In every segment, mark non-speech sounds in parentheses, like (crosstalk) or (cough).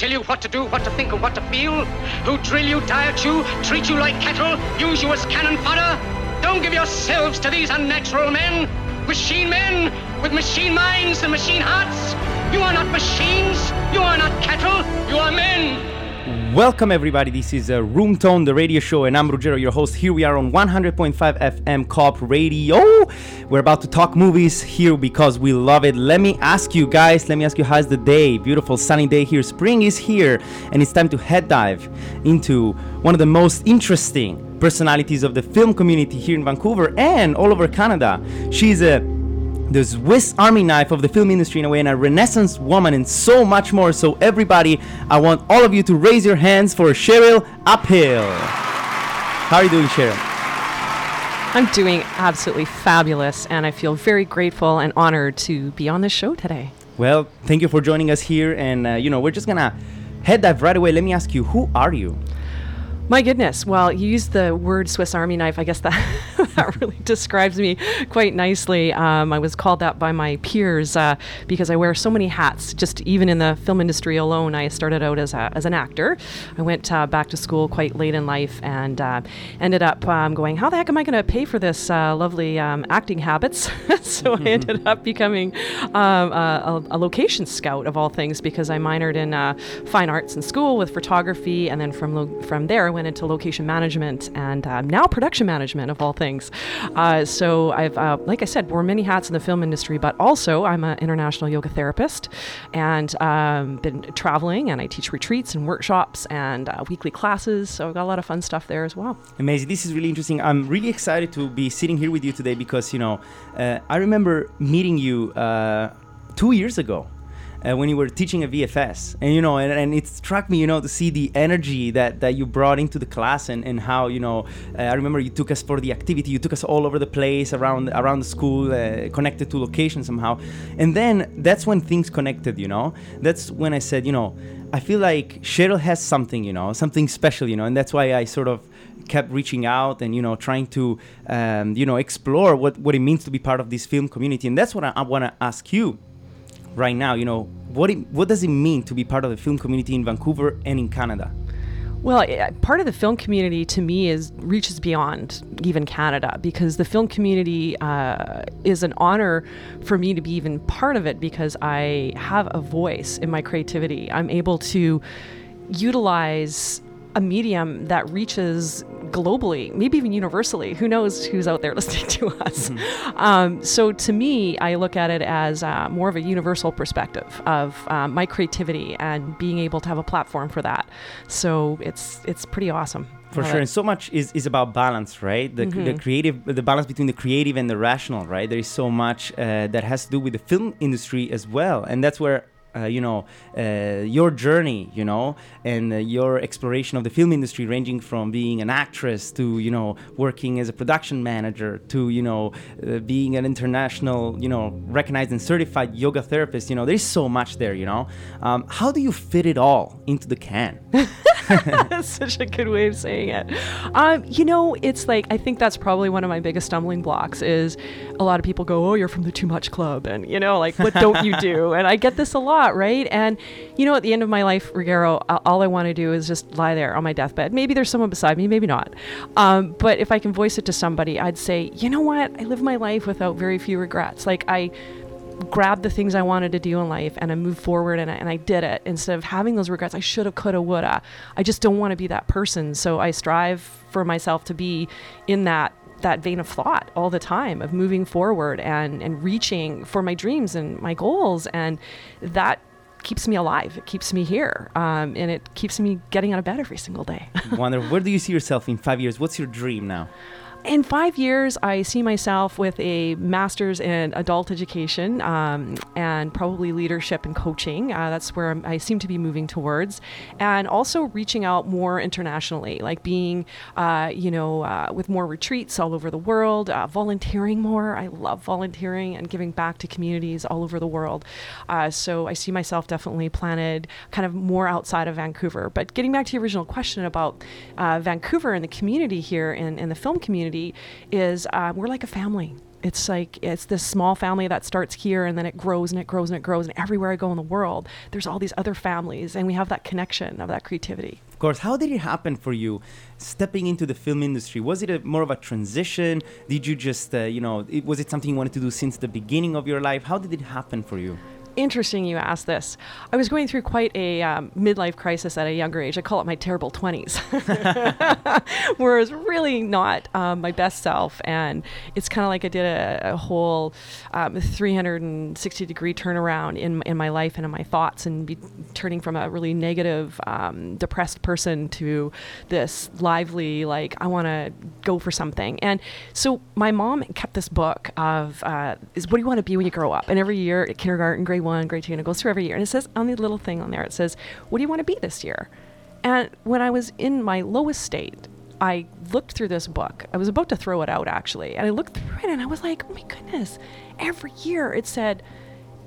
tell you what to do, what to think, and what to feel, who drill you, diet you, treat you like cattle, use you as cannon fodder. Don't give yourselves to these unnatural men, machine men with machine minds and machine hearts. You are not machines, you are not cattle, you are men. Welcome, everybody. This is uh, Room Tone, the radio show, and I'm Ruggero, your host. Here we are on 100.5 FM Co-op Radio. We're about to talk movies here because we love it. Let me ask you guys, let me ask you, how's the day? Beautiful sunny day here. Spring is here, and it's time to head dive into one of the most interesting personalities of the film community here in Vancouver and all over Canada. She's a the Swiss Army knife of the film industry in a way, and a Renaissance woman, and so much more. So, everybody, I want all of you to raise your hands for Cheryl Uphill. How are you doing, Cheryl? I'm doing absolutely fabulous, and I feel very grateful and honored to be on this show today. Well, thank you for joining us here, and uh, you know, we're just gonna head dive right away. Let me ask you, who are you? My goodness. Well, you used the word Swiss Army knife. I guess that (laughs) that really describes me quite nicely. Um, I was called that by my peers uh, because I wear so many hats. Just even in the film industry alone, I started out as, a, as an actor. I went uh, back to school quite late in life and uh, ended up um, going, How the heck am I going to pay for this uh, lovely um, acting habits? (laughs) so I ended up becoming um, a, a, location scout of all things because I minored in uh, fine arts in school with photography. And then from, lo- from there, I went into location management and um, now production management of all things. Uh, so I've, uh, like I said, wore many hats in the film industry, but also I'm an international yoga therapist and um, been traveling and I teach retreats and workshops and uh, weekly classes. So I've got a lot of fun stuff there as well. Amazing. This is really interesting. I'm really excited to be sitting here with you today because, you know, uh, I remember meeting you uh, two years ago uh, when you were teaching a VFS, and you know, and, and, it struck me, you know, to see the energy that, that you brought into the class, and, and how you know, uh, I remember you took us for the activity, you took us all over the place around around the school, uh, connected to location somehow, and then that's when things connected, you know. That's when I said, you know, I feel like Cheryl has something, you know, something special, you know, and that's why I sort of kept reaching out and you know trying to um, you know explore what, what it means to be part of this film community. And that's what I, I want to ask you right now, you know, what, it, what does it mean to be part of the film community in Vancouver and in Canada? Well, part of the film community to me is reaches beyond even Canada because the film community uh, is an honor for me to be even part of it because I have a voice in my creativity. I'm able to utilize a medium that reaches globally, maybe even universally. Who knows who's out there (laughs) listening to us? Mm-hmm. Um, so to me, I look at it as uh, more of a universal perspective of um, my creativity and being able to have a platform for that. So it's it's pretty awesome. For sure, and so much is, is about balance, right? The, mm-hmm. the creative, the balance between the creative and the rational, right? There is so much uh, that has to do with the film industry as well, and that's where uh, you know uh, your journey you know and uh, your exploration of the film industry ranging from being an actress to you know working as a production manager to you know uh, being an international you know recognized and certified yoga therapist you know there's so much there you know. Um, how do you fit it all into the can? (laughs) That's such a good way of saying it. Um, you know it's like i think that's probably one of my biggest stumbling blocks is a lot of people go oh you're from the too much club and you know like what don't you do? (laughs) And i get this a lot lot, right? And, you know, at the end of my life, Ruggero, all I want to do is just lie there on my deathbed. Maybe there's someone beside me, maybe not. Um, but if I can voice it to somebody, I'd say, you know what? I live my life without very few regrets. Like, I grabbed the things I wanted to do in life and I moved forward and I, and I did it instead of having those regrets. I should have, could have, would have. I just don't want to be that person. So I strive for myself to be in that that vein of thought all the time of moving forward and and reaching for my dreams and my goals. And that keeps me alive. It keeps me here um, and it keeps me getting out of bed every single day. (laughs) Wonder where do you see yourself in five years? What's your dream now in five years, I see myself with a master's in adult education um, and probably leadership and coaching. Uh, that's where i seem to be moving towards, and also reaching out more internationally, like being, uh, you know, uh, with more retreats all over the world, uh, volunteering more. I love volunteering and giving back to communities all over the world. Uh, so I see myself definitely planted kind of more outside of Vancouver. But getting back to your original question about uh, Vancouver and the community here in, in the film community community is uh, we're like a family. It's like it's this small family that starts here and then it grows and it grows and it grows and everywhere I go in the world, there's all these other families and we have that connection of that creativity. Of course, how did it happen for you stepping into the film industry? Was it a, more of a transition? Did you just, uh, you know, it, was it something you wanted to do since the beginning of your life? How did it happen for you? Interesting you asked this. I was going through quite a um, midlife crisis at a younger age. I call it my terrible 20s, (laughs) where I was really not um, my best self. And it's kind of like I did a, a whole um, 360 degree turnaround in, in my life and in my thoughts, and be turning from a really negative, um, depressed person to this lively, like, I want to go for something. And so my mom kept this book of, uh, is what do you want to be when you grow up? And every year at kindergarten, grade one, grade two, and it goes through every year. And it says on the little thing on there, it says, What do you want to be this year? And when I was in my lowest state, I looked through this book. I was about to throw it out actually. And I looked through it and I was like, oh my goodness. Every year it said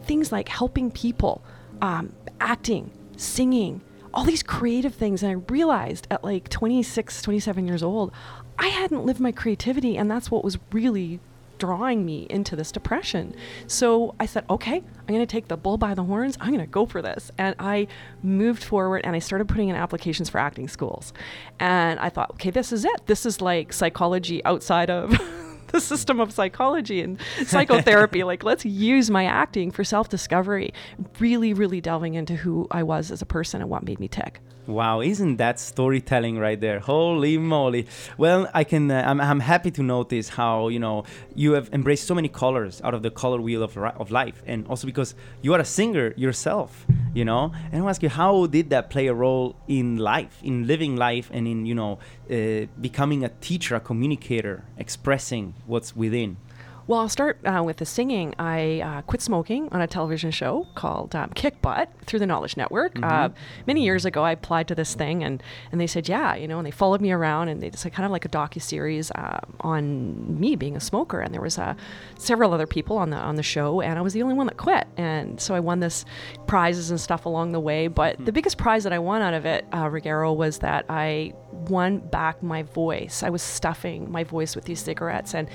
things like helping people, um, acting, singing, all these creative things. And I realized at like 26, 27 years old, I hadn't lived my creativity. And that's what was really drawing me into this depression. So I said, okay, I'm going to take the bull by the horns. I'm going to go for this. And I moved forward and I started putting in applications for acting schools. And I thought, okay, this is it. This is like psychology outside of. (laughs) the system of psychology and psychotherapy. (laughs) like, let's use my acting for self discovery, really, really delving into who I was as a person and what made me tick. Wow, isn't that storytelling right there? Holy moly! Well, I can. Uh, I'm, I'm happy to notice how you know you have embraced so many colors out of the color wheel of of life, and also because you are a singer yourself, you know. And I ask you, how did that play a role in life, in living life, and in you know uh, becoming a teacher, a communicator, expressing what's within? Well, I'll start uh, with the singing. I uh, quit smoking on a television show called um, Kick Butt through the Knowledge Network. Mm-hmm. Uh, many years ago, I applied to this thing, and, and they said, yeah, you know, and they followed me around, and they just kind of like a docu series uh, on me being a smoker. And there was uh, several other people on the on the show, and I was the only one that quit. And so I won this prizes and stuff along the way. But mm-hmm. the biggest prize that I won out of it, uh, Ruggero, was that I won back my voice. I was stuffing my voice with these cigarettes, and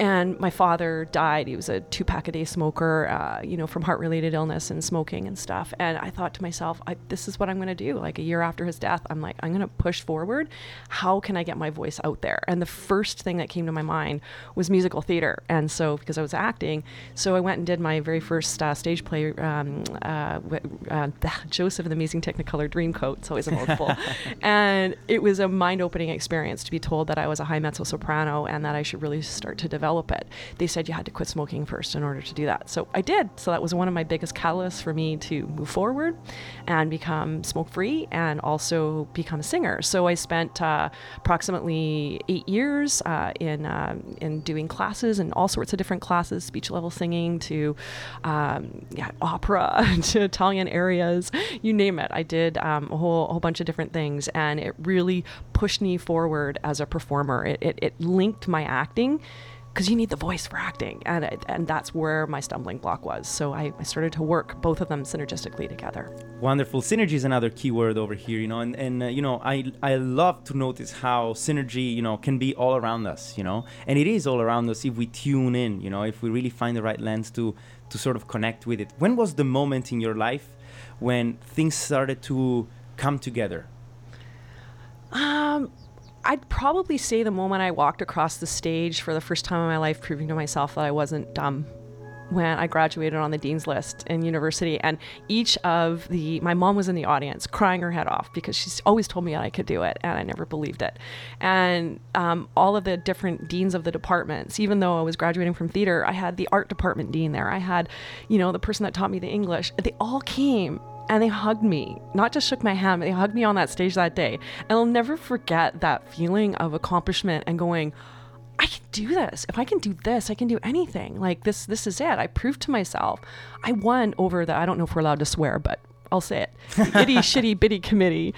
and my father died. He was a two pack a day smoker, uh, you know, from heart related illness and smoking and stuff. And I thought to myself, this is what I'm going to do. Like a year after his death, I'm like, I'm going to push forward. How can I get my voice out there? And the first thing that came to my mind was musical theater. And so, because I was acting, so I went and did my very first uh, stage play, um, uh, uh (laughs) Joseph and the Amazing Technicolor Dreamcoat. It's always a mouthful. (laughs) and it was a mind opening experience to be told that I was a high mezzo soprano and that I should really start to develop develop it. They said you had to quit smoking first in order to do that. So I did. So that was one of my biggest catalysts for me to move forward and become smoke free and also become a singer. So I spent uh, approximately eight years uh, in uh, in doing classes and all sorts of different classes, speech level singing to um, yeah, opera (laughs) to Italian arias, you name it. I did um, a whole a whole bunch of different things, and it really pushed me forward as a performer. It, it, it linked my acting because you need the voice for acting and and that's where my stumbling block was. So I, I, started to work both of them synergistically together. Wonderful. Synergy is another key word over here you know and, and uh, you know I, I love to notice how synergy you know can be all around us you know and it is all around us if we tune in you know if we really find the right lens to to sort of connect with it. When was the moment in your life when things started to come together um I'd probably say the moment I walked across the stage for the first time in my life, proving to myself that I wasn't dumb when I graduated on the dean's list in university. And each of the, my mom was in the audience crying her head off because she's always told me I could do it, and I never believed it. And um, all of the different deans of the departments, even though I was graduating from theater, I had the art department dean there. I had, you know, the person that taught me the English. They all came and they hugged me, not just shook my hand, but they hugged me on that stage that day. And I'll never forget that feeling of accomplishment and going, I can do this. If I can do this, I can do anything. Like this, this is it. I proved to myself. I won over the. I don't know if we're allowed to swear, but I'll say it. (laughs) Itty shitty bitty committee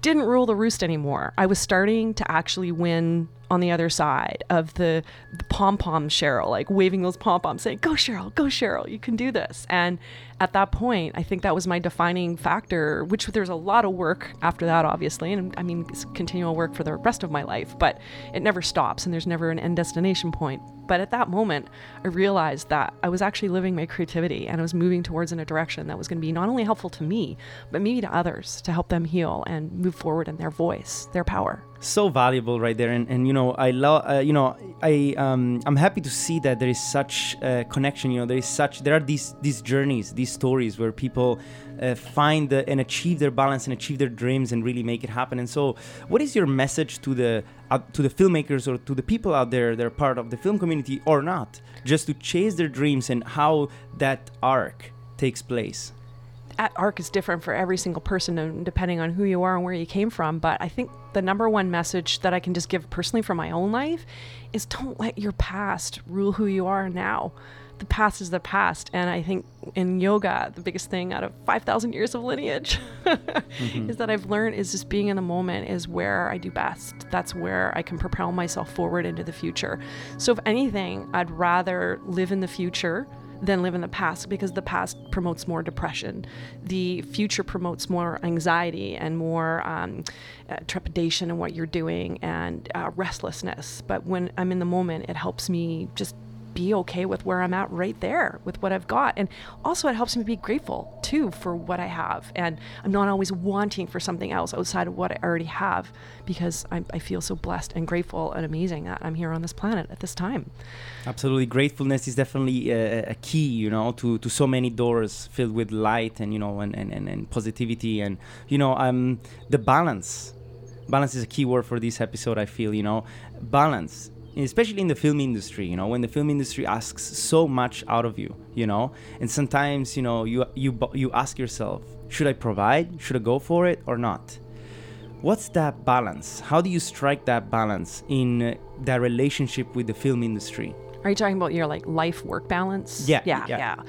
didn't rule the roost anymore. I was starting to actually win on the other side of the, the pom pom Cheryl, like waving those pom poms, saying, Go, Cheryl, go, Cheryl, you can do this. And at that point, I think that was my defining factor, which there's a lot of work after that, obviously. And I mean, it's continual work for the rest of my life, but it never stops and there's never an end destination point. But at that moment, I realized that I was actually living my creativity and I was moving towards in a direction that was going to be not only helpful to me, but maybe to others to help them heal and move forward in their voice, their power so valuable right there. And, and you know i love uh, you know i um, i'm happy to see that there is such a connection you know there is such there are these these journeys these stories where people uh, find the, and achieve their balance and achieve their dreams and really make it happen. And so what is your message to the uh, to the filmmakers or to the people out there that are part of the film community or not just to chase their dreams and how that arc takes place arc is different for every single person and depending on who you are and where you came from but i think the number one message that i can just give personally from my own life is don't let your past rule who you are now. The past is the past and i think in yoga the biggest thing out of 5000 years of lineage (laughs) mm-hmm. is that i've learned is just being in the moment is where i do best. That's where i can propel myself forward into the future. So if anything i'd rather live in the future than live in the past because the past promotes more depression. The future promotes more anxiety and more um, uh, trepidation in what you're doing and uh, restlessness. But when I'm in the moment, it helps me just be okay with where I'm at right there with what I've got. And also, it helps me be grateful too for what I have. And I'm not always wanting for something else outside of what I already have because I, I feel so blessed and grateful and amazing that I'm here on this planet at this time. Absolutely. Gratefulness is definitely a, a key, you know, to, to so many doors filled with light and, you know, and, and, and, and positivity. And, you know, um, the balance balance is a key word for this episode i feel you know balance especially in the film industry you know when the film industry asks so much out of you you know? And sometimes you know you you you ask yourself should i provide? Should i go for it or not? What's that balance? How do you strike that balance in uh, that relationship with the film industry? Are you talking about your like life work balance? Yeah yeah yeah, yeah.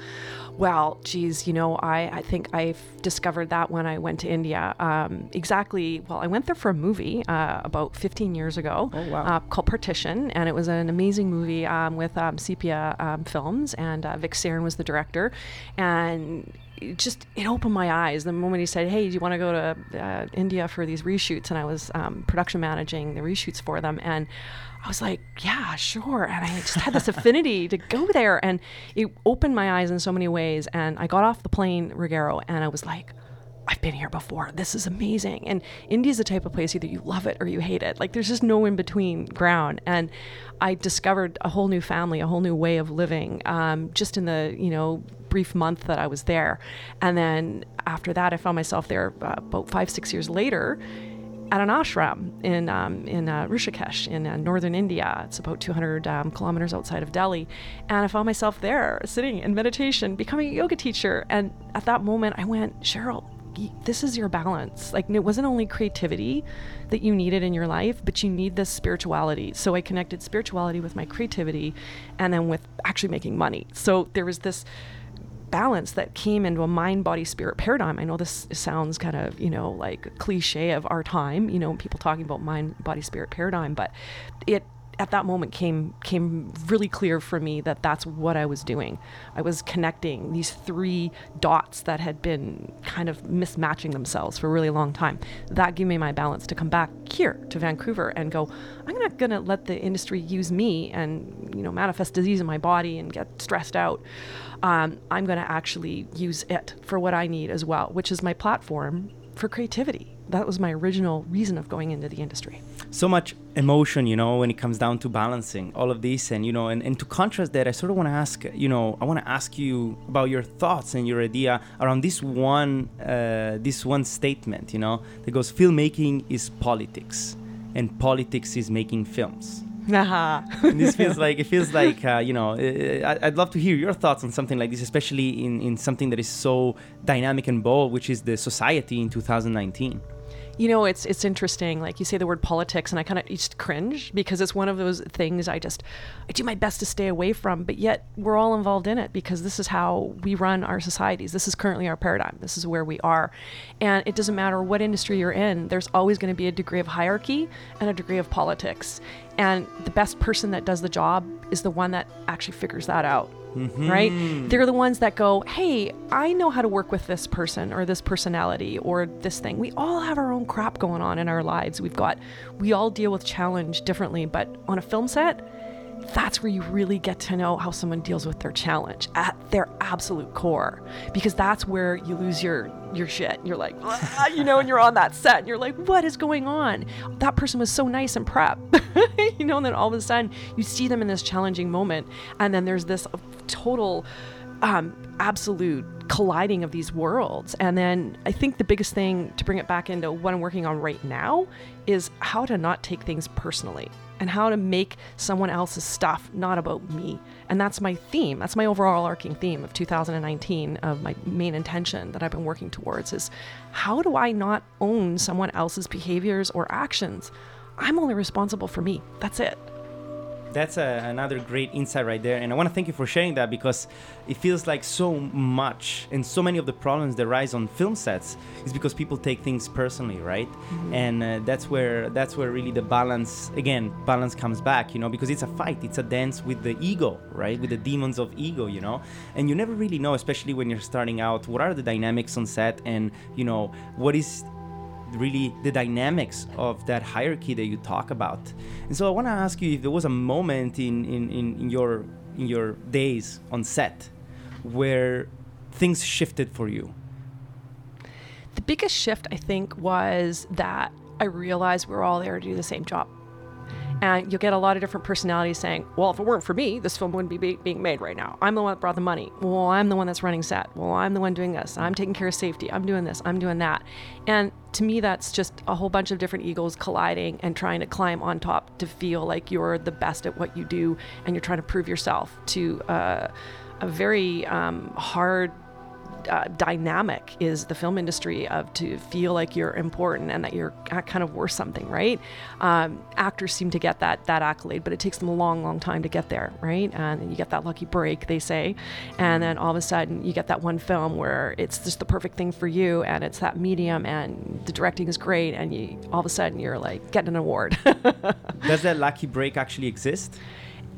Well, geez, you know, I, I think I've discovered that when I went to India. Um, exactly, well, I went there for a movie uh, about 15 years ago oh, wow. uh, called Partition, and it was an amazing movie um, with um, Sepia um, Films, and uh, Vic Sarin was the director. And it just it opened my eyes the moment he said, "Hey, do you want to go to uh, India for these reshoots?" And I was um, production managing the reshoots for them, and I was like, yeah, sure. And I just had this affinity (laughs) to go there. And it opened my eyes in so many ways. And I got off the plane, Ruggero, and I was like, I've been here before. This is amazing. And India's the type of place either you love it or you hate it. Like there's just no in between ground. And I discovered a whole new family, a whole new way of living, um, just in the you know brief month that I was there. And then after that, I found myself there uh, about five six years later at an ashram in um, in uh, Rishikesh in uh, northern India. It's about 200 um, kilometers outside of Delhi, and I found myself there sitting in meditation, becoming a yoga teacher. And at that moment, I went, Cheryl, this is your balance. Like it wasn't only creativity that you needed in your life, but you need this spirituality. So I connected spirituality with my creativity, and then with actually making money. So there was this balance that came into a mind body spirit paradigm. I know this sounds kind of, you know, like cliche of our time, you know, people talking about mind body spirit paradigm, but it at that moment came came really clear for me that that's what I was doing. I was connecting these three dots that had been kind of mismatching themselves for a really long time. That gave me my balance to come back here to Vancouver and go, I'm not going to let the industry use me and you know manifest disease in my body and get stressed out. Um, I'm going to actually use it for what I need as well, which is my platform for creativity that was my original reason of going into the industry. So much emotion, you know, when it comes down to balancing all of this, and you know, and, and to contrast that, I sort of want to ask, you know, I want to ask you about your thoughts and your idea around this one, uh, this one statement, you know, that goes, filmmaking is politics, and politics is making films. This feels like it feels like uh, you know I'd love to hear your thoughts on something like this, especially in, in something that is so dynamic and bold, which is the society in 2019. You know, it's it's interesting. Like you say the word politics, and I kind of just cringe because it's one of those things I just I do my best to stay away from. But yet we're all involved in it because this is how we run our societies. This is currently our paradigm. This is where we are, and it doesn't matter what industry you're in. There's always going to be a degree of hierarchy and a degree of politics. And the best person that does the job is the one that actually figures that out mm-hmm. right? They're the ones that go, hey, I know how to work with this person or this personality or this thing. We all have our own crap going on in our lives. We've got, we all deal with challenge differently, but on a film set, that's where you really get to know how someone deals with their challenge at their absolute core because that's where you lose your your shit. You're like ah, you know and you're on that set and you're like what is going on? That person was so nice and prep (laughs) you know and then all of a sudden you see them in this challenging moment and then there's this total um, absolute colliding of these worlds. And then I think the biggest thing to bring it back into what I'm working on right now is how to not take things personally and how to make someone else's stuff not about me. And that's my theme. That's my overall arcing theme of 2019 of my main intention that I've been working towards is how do I not own someone else's behaviors or actions? I'm only responsible for me. That's it that's a, another great insight right there and i want to thank you for sharing that because it feels like so much and so many of the problems that rise on film sets is because people take things personally right? Mm-hmm. and uh, that's where that's where really the balance again balance comes back you know because it's a fight it's a dance with the ego right? With the demons of ego you know? And you never really know especially when you're starting out what are the dynamics on set and you know what is really the dynamics of that hierarchy that you talk about. And so I want to ask you if there was a moment in, in, in, your in your days on set where things shifted for you. The biggest shift I think was that I realized we're all there to do the same job. And you'll get a lot of different personalities saying, well, if it weren't for me, this film wouldn't be, be being made right now. I'm the one that brought the money. Well, I'm the one that's running set. Well, I'm the one doing this. I'm taking care of safety. I'm doing this. I'm doing that. And to me, that's just a whole bunch of different egos colliding and trying to climb on top to feel like you're the best at what you do and you're trying to prove yourself to uh, a very um, hard uh, dynamic is the film industry of to feel like you're important and that you're kind of worth something, right? Um, actors seem to get that that accolade, but it takes them a long, long time to get there, right? And you get that lucky break, they say, and then all of a sudden you get that one film where it's just the perfect thing for you, and it's that medium, and the directing is great, and you all of a sudden you're like getting an award. (laughs) Does that lucky break actually exist?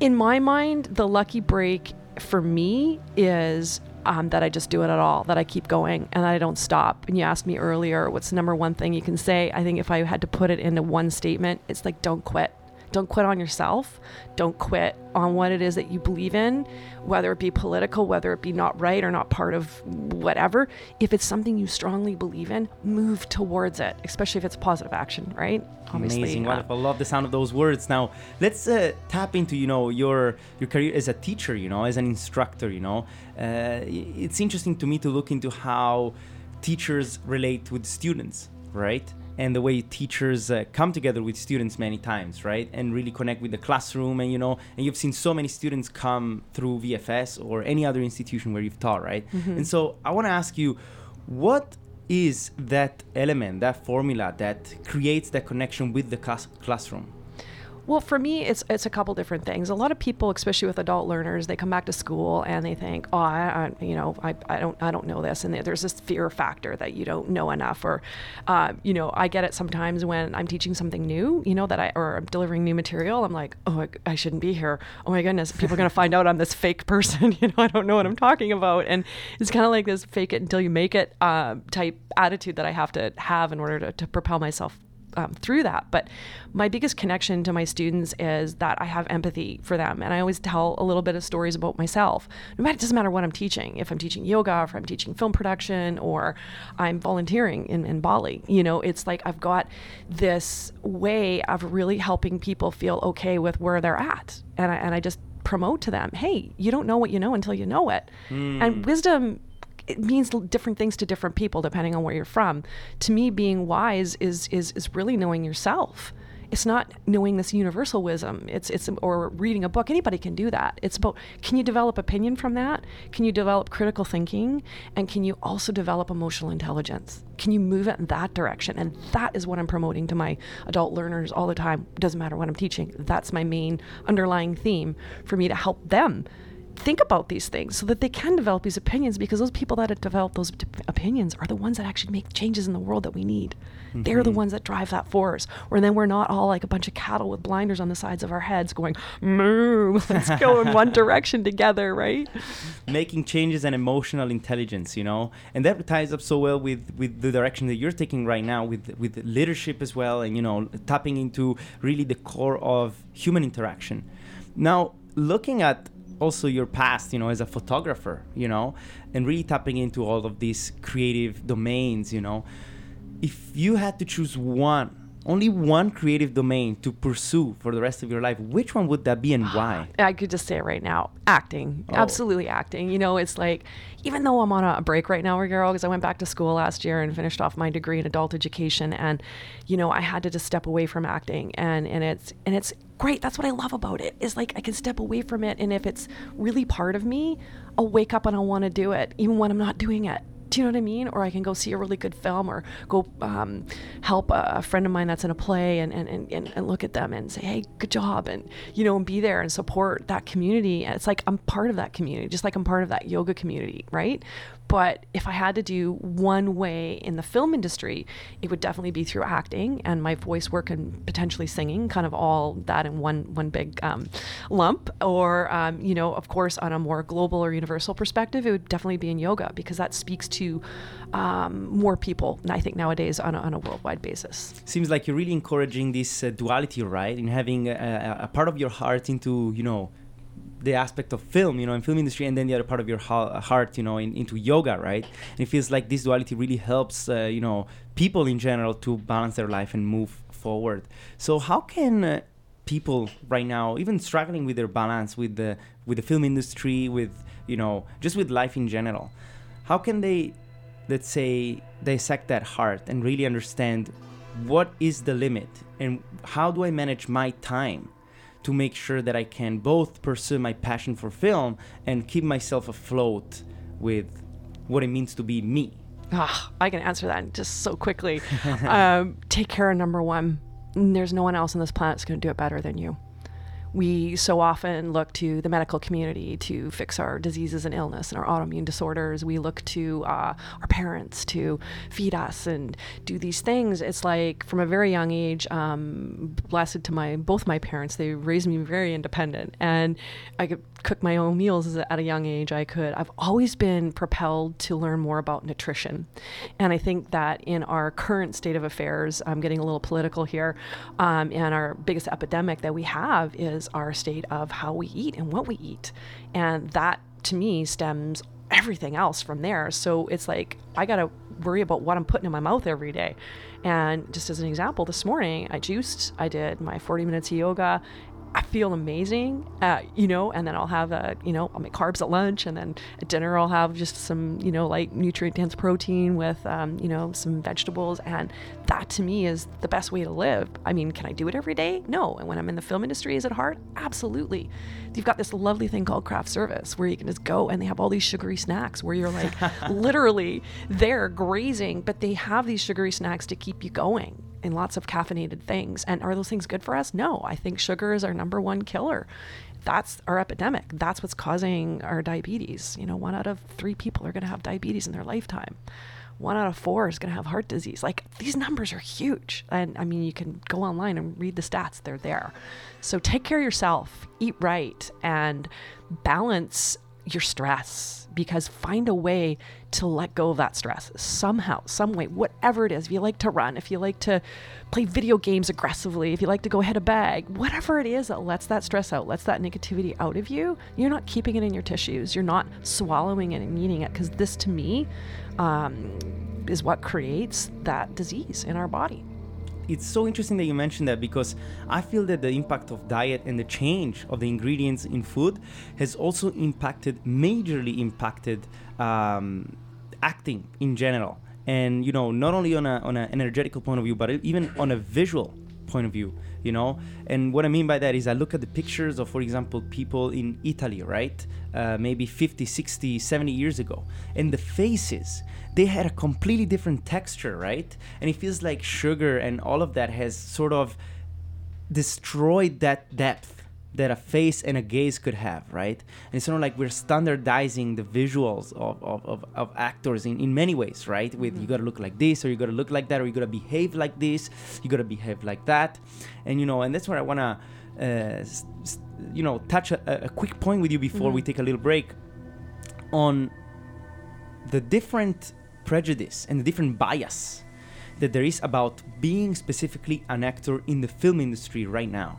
In my mind, the lucky break for me is um, that I just do it at all, that I keep going and I don't stop. And you asked me earlier, what's the number one thing you can say? I think if I had to put it into one statement, it's like, don't quit. Don't quit on yourself. Don't quit on what it is that you believe in, whether it be political, whether it be not right or not part of whatever. If it's something you strongly believe in, move towards it, especially if it's positive action, right? Obviously, Amazing, uh, wonderful. Love the sound of those words. Now, let's uh, tap into you know your your career as a teacher, you know, as an instructor. You know, uh, it's interesting to me to look into how teachers relate with students, right? And the way teachers uh, come together with students many times right? And really connect with the classroom and you know and you've seen so many students come through vfs or any other institution where you've taught right? Mm-hmm. and so i want to ask you what is that element that formula that creates that connection with the class- classroom well, for me, it's it's a couple different things. A lot of people, especially with adult learners, they come back to school and they think, oh, I, I you know, I, I don't I don't know this, and there's this fear factor that you don't know enough, or, uh, you know, I get it sometimes when I'm teaching something new, you know, that I or I'm delivering new material. I'm like, oh, I, I shouldn't be here. Oh my goodness, people are gonna find out I'm this fake person. (laughs) you know, I don't know what I'm talking about, and it's kind of like this fake it until you make it uh, type attitude that I have to have in order to, to propel myself um, through that. But my biggest connection to my students is that I have empathy for them. And I always tell a little bit of stories about myself. No matter, it doesn't matter what I'm teaching. If I'm teaching yoga, if I'm teaching film production, or I'm volunteering in, in Bali, you know, it's like I've got this way of really helping people feel okay with where they're at. And I, and I just promote to them, hey, you don't know what you know until you know it. Mm. And wisdom it means different things to different people depending on where you're from. To me, being wise is is is really knowing yourself. it's not knowing this universal wisdom. It's it's or reading a book. Anybody can do that. It's about can you develop opinion from that? Can you develop critical thinking? And can you also develop emotional intelligence? Can you move it in that direction? And that is what I'm promoting to my adult learners all the time. Doesn't matter what I'm teaching. That's my main underlying theme for me to help them think about these things so that they can develop these opinions because those people that have developed those t- opinions are the ones that actually make changes in the world that we need. Mm-hmm. They're the mm-hmm. ones that drive that force. Or then we're not all like a bunch of cattle with blinders on the sides of our heads going, move, (laughs) let's go in one direction together, right? Making changes and emotional intelligence, you know? And that ties up so well with, with the direction that you're taking right now with, with leadership as well and, you know, tapping into really the core of human interaction. Now, looking at also your past, you know, as a photographer, you know, and really tapping into all of these creative domains, you know. If you had to choose one, only one creative domain to pursue for the rest of your life, which one would that be and why? (sighs) I could just say it right now acting. Oh. Absolutely acting. You know, it's like, even though I'm on a break right now, Rogero, because I went back to school last year and finished off my degree in adult education, and, you know, I had to just step away from acting. And, and it's, and it's, great. That's what I love about it. Is like I can step away from it, and if it's really part of me, I'll wake up and I'll want to do it, even when I'm not doing it. Do you know what I mean? Or I can go see a really good film or go um, help a, a, friend of mine that's in a play and, and, and, and look at them and say, hey, good job. And, you know, and be there and support that community. And it's like I'm part of that community, just like I'm part of that yoga community, right? But if I had to do one way in the film industry, it would definitely be through acting and my voice work and potentially singing, kind of all that in one one big um, lump. Or um, you know, of course, on a more global or universal perspective, it would definitely be in yoga because that speaks to um, more people. I think nowadays on a, on a worldwide basis. Seems like you're really encouraging this uh, duality, right? In having a, a part of your heart into you know the aspect of film, you know, in film industry, and then the other part of your heart, you know, in, into yoga, right? And it feels like this duality really helps, uh, you know, people in general to balance their life and move forward. So how can uh, people right now, even struggling with their balance with the with the film industry, with you know, just with life in general, how can they, let's say, dissect that heart and really understand what is the limit and how do I manage my time? To make sure that I can both pursue my passion for film and keep myself afloat with what it means to be me. Oh, I can answer that just so quickly. (laughs) um, take care of number one. There's no one else on this planet that's going to do it better than you we so often look to the medical community to fix our diseases and illness and our autoimmune disorders. We look to uh, our parents to feed us and do these things. It's like from a very young age, um, blessed to my both my parents, they raised me very independent, and I could cook my own meals at a young age. I could. I've always been propelled to learn more about nutrition, and I think that in our current state of affairs, I'm getting a little political here, um, and our biggest epidemic that we have is our state of how we eat and what we eat. And that to me stems everything else from there. So it's like I got to worry about what I'm putting in my mouth every day. And just as an example, this morning I juiced, I did my 40 minutes of yoga, I feel amazing, uh, you know, and then I'll have a, you know, I'll make carbs at lunch and then at dinner I'll have just some, you know, like nutrient dense protein with, um, you know, some vegetables. And that to me is the best way to live. I mean, can I do it every day? No. And when I'm in the film industry, is it hard? Absolutely. You've got this lovely thing called craft service where you can just go and they have all these sugary snacks where you're like (laughs) literally there grazing, but they have these sugary snacks to keep you going in lots of caffeinated things. And are those things good for us? No. I think sugar is our number one killer. That's our epidemic. That's what's causing our diabetes. You know, one out of three people are going to have diabetes in their lifetime. One out of four is going to have heart disease. Like these numbers are huge. And I mean, you can go online and read the stats, they're there. So take care of yourself, eat right, and balance your stress because find a way to let go of that stress somehow, some way, whatever it is. If you like to run, if you like to play video games aggressively, if you like to go hit a bag, whatever it is that lets that stress out, lets that negativity out of you, you're not keeping it in your tissues. You're not swallowing it and eating it because this to me um, is what creates that disease in our body it's so interesting that you mentioned that because I feel that the impact of diet and the change of the ingredients in food has also impacted, majorly impacted um, acting in general. And you know, not only on a on an energetical point of view, but even on a visual point of view you know? And what i mean by that is i look at the pictures of for example people in italy right? Uh, maybe 50 60 70 years ago. And the faces they had a completely different texture right? And it feels like sugar and all of that has sort of destroyed that depth that a face and a gaze could have, right? And it's sort of like we're standardizing the visuals of, of, of, of actors in, in many ways, right? With mm-hmm. you gotta look like this, or you gotta look like that, or you gotta behave like this, you gotta behave like that. And you know, and that's where I wanna, uh, you know, touch a, a, quick point with you before mm-hmm. we take a little break on the different prejudice and the different bias that there is about being specifically an actor in the film industry right now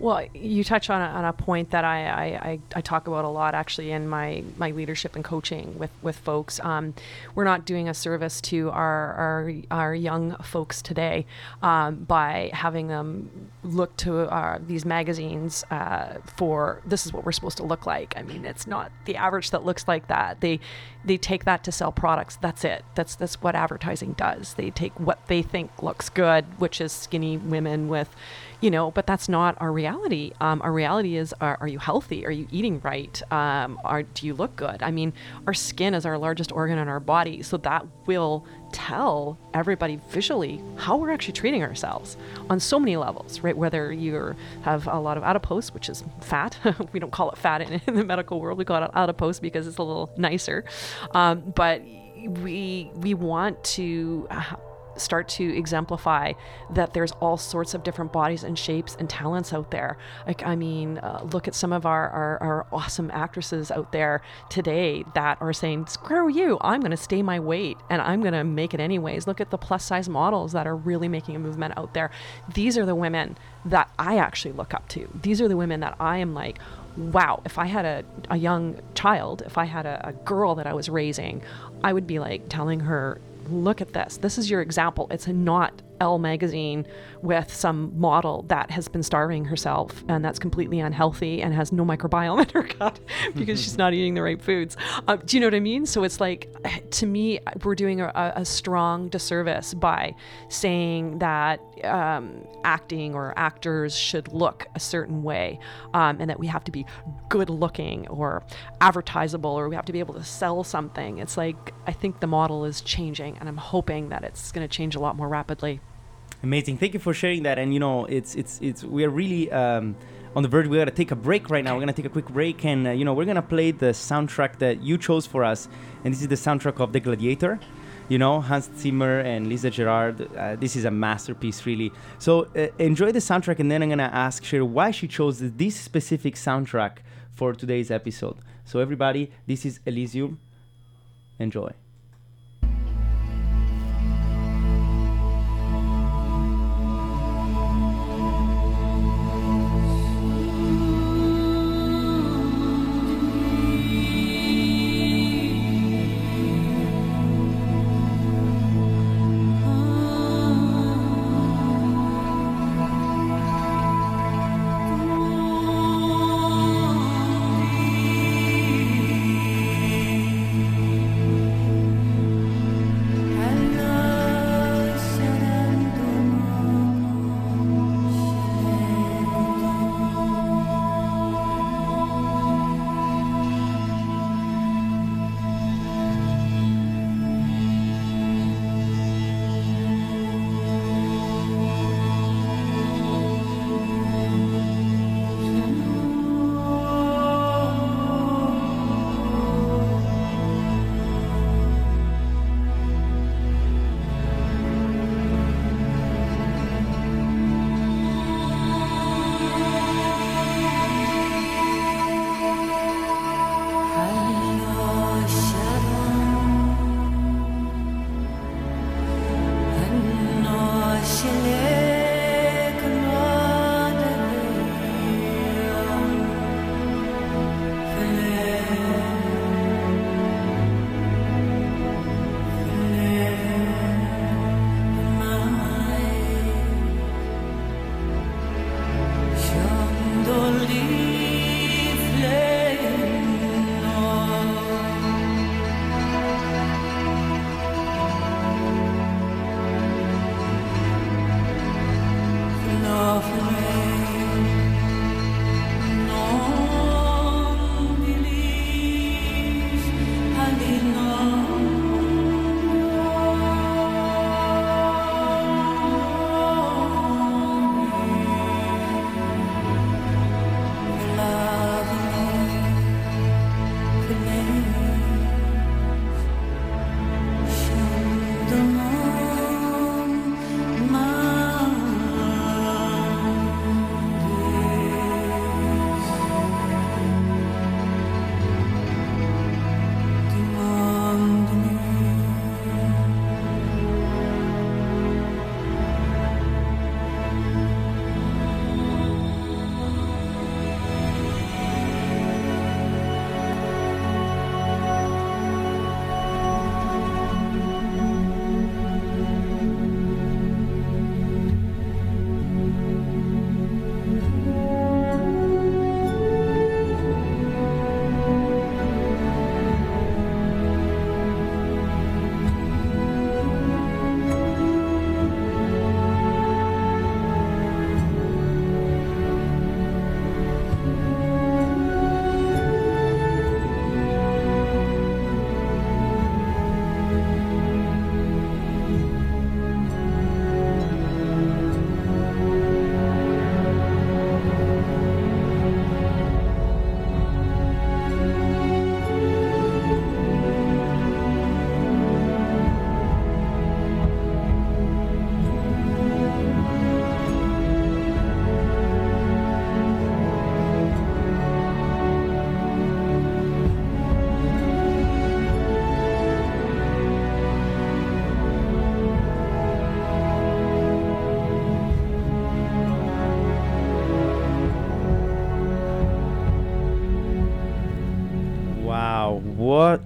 well, you touch on a, on a point that I, I, I, talk about a lot actually in my, my leadership and coaching with, with folks. Um, we're not doing a service to our, our, our young folks today um, by having them look to uh, these magazines uh, for this is what we're supposed to look like. I mean, it's not the average that looks like that. They, they take that to sell products. That's it. That's, that's what advertising does. They take what they think looks good, which is skinny women with you know, but that's not our reality. Um, our reality is, are, are, you healthy? Are you eating right? Um, are, do you look good? I mean, our skin is our largest organ in our body, so that will tell everybody visually how we're actually treating ourselves on so many levels, right? Whether you have a lot of adipose, which is fat, (laughs) we don't call it fat in, in, the medical world, we call it adipose because it's a little nicer, um, but we we want to start to exemplify that there's all sorts of different bodies and shapes and talents out there. Like, I mean, uh, look at some of our, our, our, awesome actresses out there today that are saying, screw you, I'm going to stay my weight and I'm going to make it anyways. Look at the plus size models that are really making a movement out there. These are the women that I actually look up to. These are the women that I am like, wow, if I had a, a young child, if I had a, a girl that I was raising, I would be like telling her, look at this. This is your example. It's not Elle magazine with some model that has been starving herself and that's completely unhealthy and has no microbiome (laughs) in her gut (laughs) because she's not eating the right foods. Uh, do you know what I mean? So it's like, (sighs) to me, we're doing a, a strong disservice by saying that um, acting or actors should look a certain way um, and that we have to be good looking or advertisable or we have to be able to sell something. It's like, I think the model is changing and I'm hoping that it's going to change a lot more rapidly. Amazing. Thank you for sharing that. And you know, it's it's it's we are really um, on the verge. We gotta take a break right now. We're gonna take a quick break, and uh, you know, we're gonna play the soundtrack that you chose for us. And this is the soundtrack of The Gladiator. You know, Hans Zimmer and Lisa Gerrard. Uh, this is a masterpiece, really. So uh, enjoy the soundtrack, and then I'm gonna ask Cheryl why she chose this specific soundtrack for today's episode. So everybody, this is Elysium. Enjoy.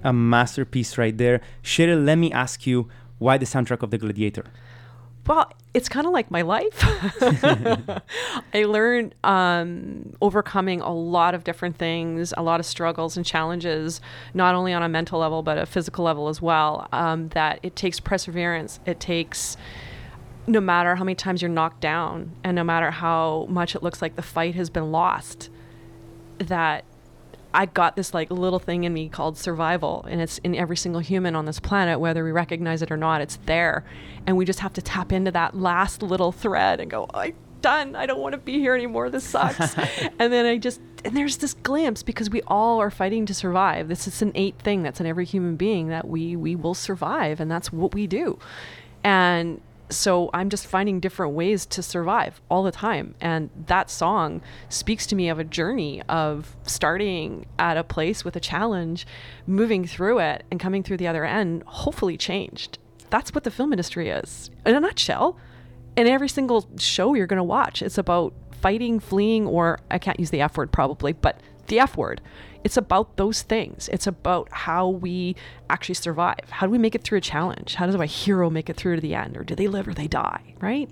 A masterpiece right there. Cheryl, let me ask you why the soundtrack of The Gladiator? Well, it's kind of like my life. (laughs) I learned um, overcoming a lot of different things, a lot of struggles and challenges, not only on a mental level, but a physical level as well. Um, that it takes perseverance. It takes, no matter how many times you're knocked down, and no matter how much it looks like the fight has been lost, that I got this like little thing in me called survival, and it's in every single human on this planet, whether we recognize it or not. It's there, and we just have to tap into that last little thread and go, "I'm done. I don't want to be here anymore. This sucks." (laughs) and then I just and there's this glimpse because we all are fighting to survive. This is an innate thing that's in every human being that we we will survive, and that's what we do. And so I'm just finding different ways to survive all the time. And that song speaks to me of a journey of starting at a place with a challenge, moving through it, and coming through the other end, hopefully changed. That's what the film industry is in a nutshell. In every single show you're going to watch, it's about fighting, fleeing, or I can't use the F word probably, but the F word. It's about those things. It's about how we actually survive. How do we make it through a challenge? How does my hero make it through to the end? Or do they live or they die, right?